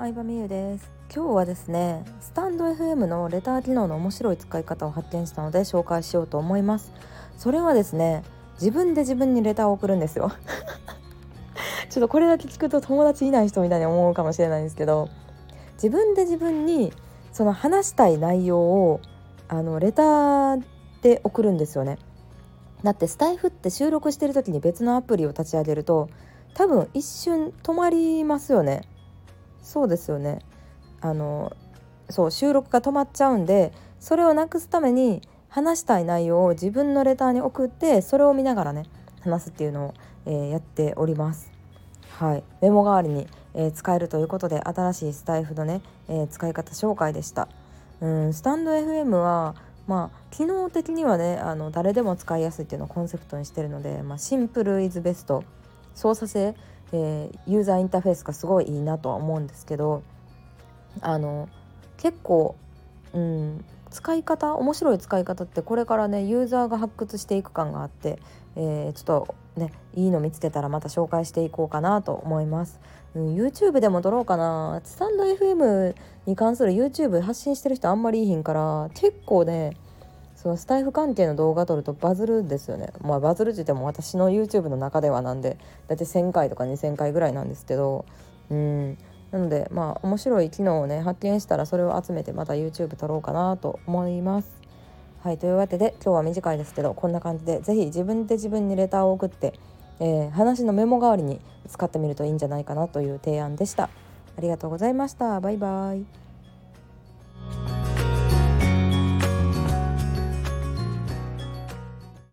相葉美優です。今日はですねスタンド FM のレター機能の面白い使い方を発見したので紹介しようと思います。それはですね自分で自分にレターを送るんですよ。ちょっとこれだけ聞くと友達いない人みたいに思うかもしれないんですけど自分で自分にその話したい内容をあのレターで送るんですよね。だってスタイフって収録してる時に別のアプリを立ち上げると多分一瞬止まりますよね。そうですよね。あのそう収録が止まっちゃうんでそれをなくすために話したい内容を自分のレターに送ってそれを見ながらね話すっていうのを、えー、やっております。はい。メモ代わりに、えー、使えるということで新しいスタイフのね、えー、使い方紹介でした。うんスタンド FM はまあ機能的にはねあの誰でも使いやすいっていうのをコンセプトにしてるので、まあ、シンプルイズベスト。操作性、えー、ユーザーインターフェースがすごいいいなとは思うんですけどあの結構、うん、使い方面白い使い方ってこれからねユーザーが発掘していく感があって、えー、ちょっとねいいの見つけたらまた紹介していこうかなと思います。うん、YouTube でも撮ろうかなスタンド FM に関する YouTube 発信してる人あんまりいいひんから結構ねそのスタイフ関係の動画撮るとバズるんですよねまあバズるって言っても私の YouTube の中ではなんで大体1000回とか2000回ぐらいなんですけどうんなのでまあ面白い機能をね発見したらそれを集めてまた YouTube 撮ろうかなと思います。はいというわけで今日は短いですけどこんな感じで是非自分で自分にレターを送って、えー、話のメモ代わりに使ってみるといいんじゃないかなという提案でした。ありがとうございました。バイバイ。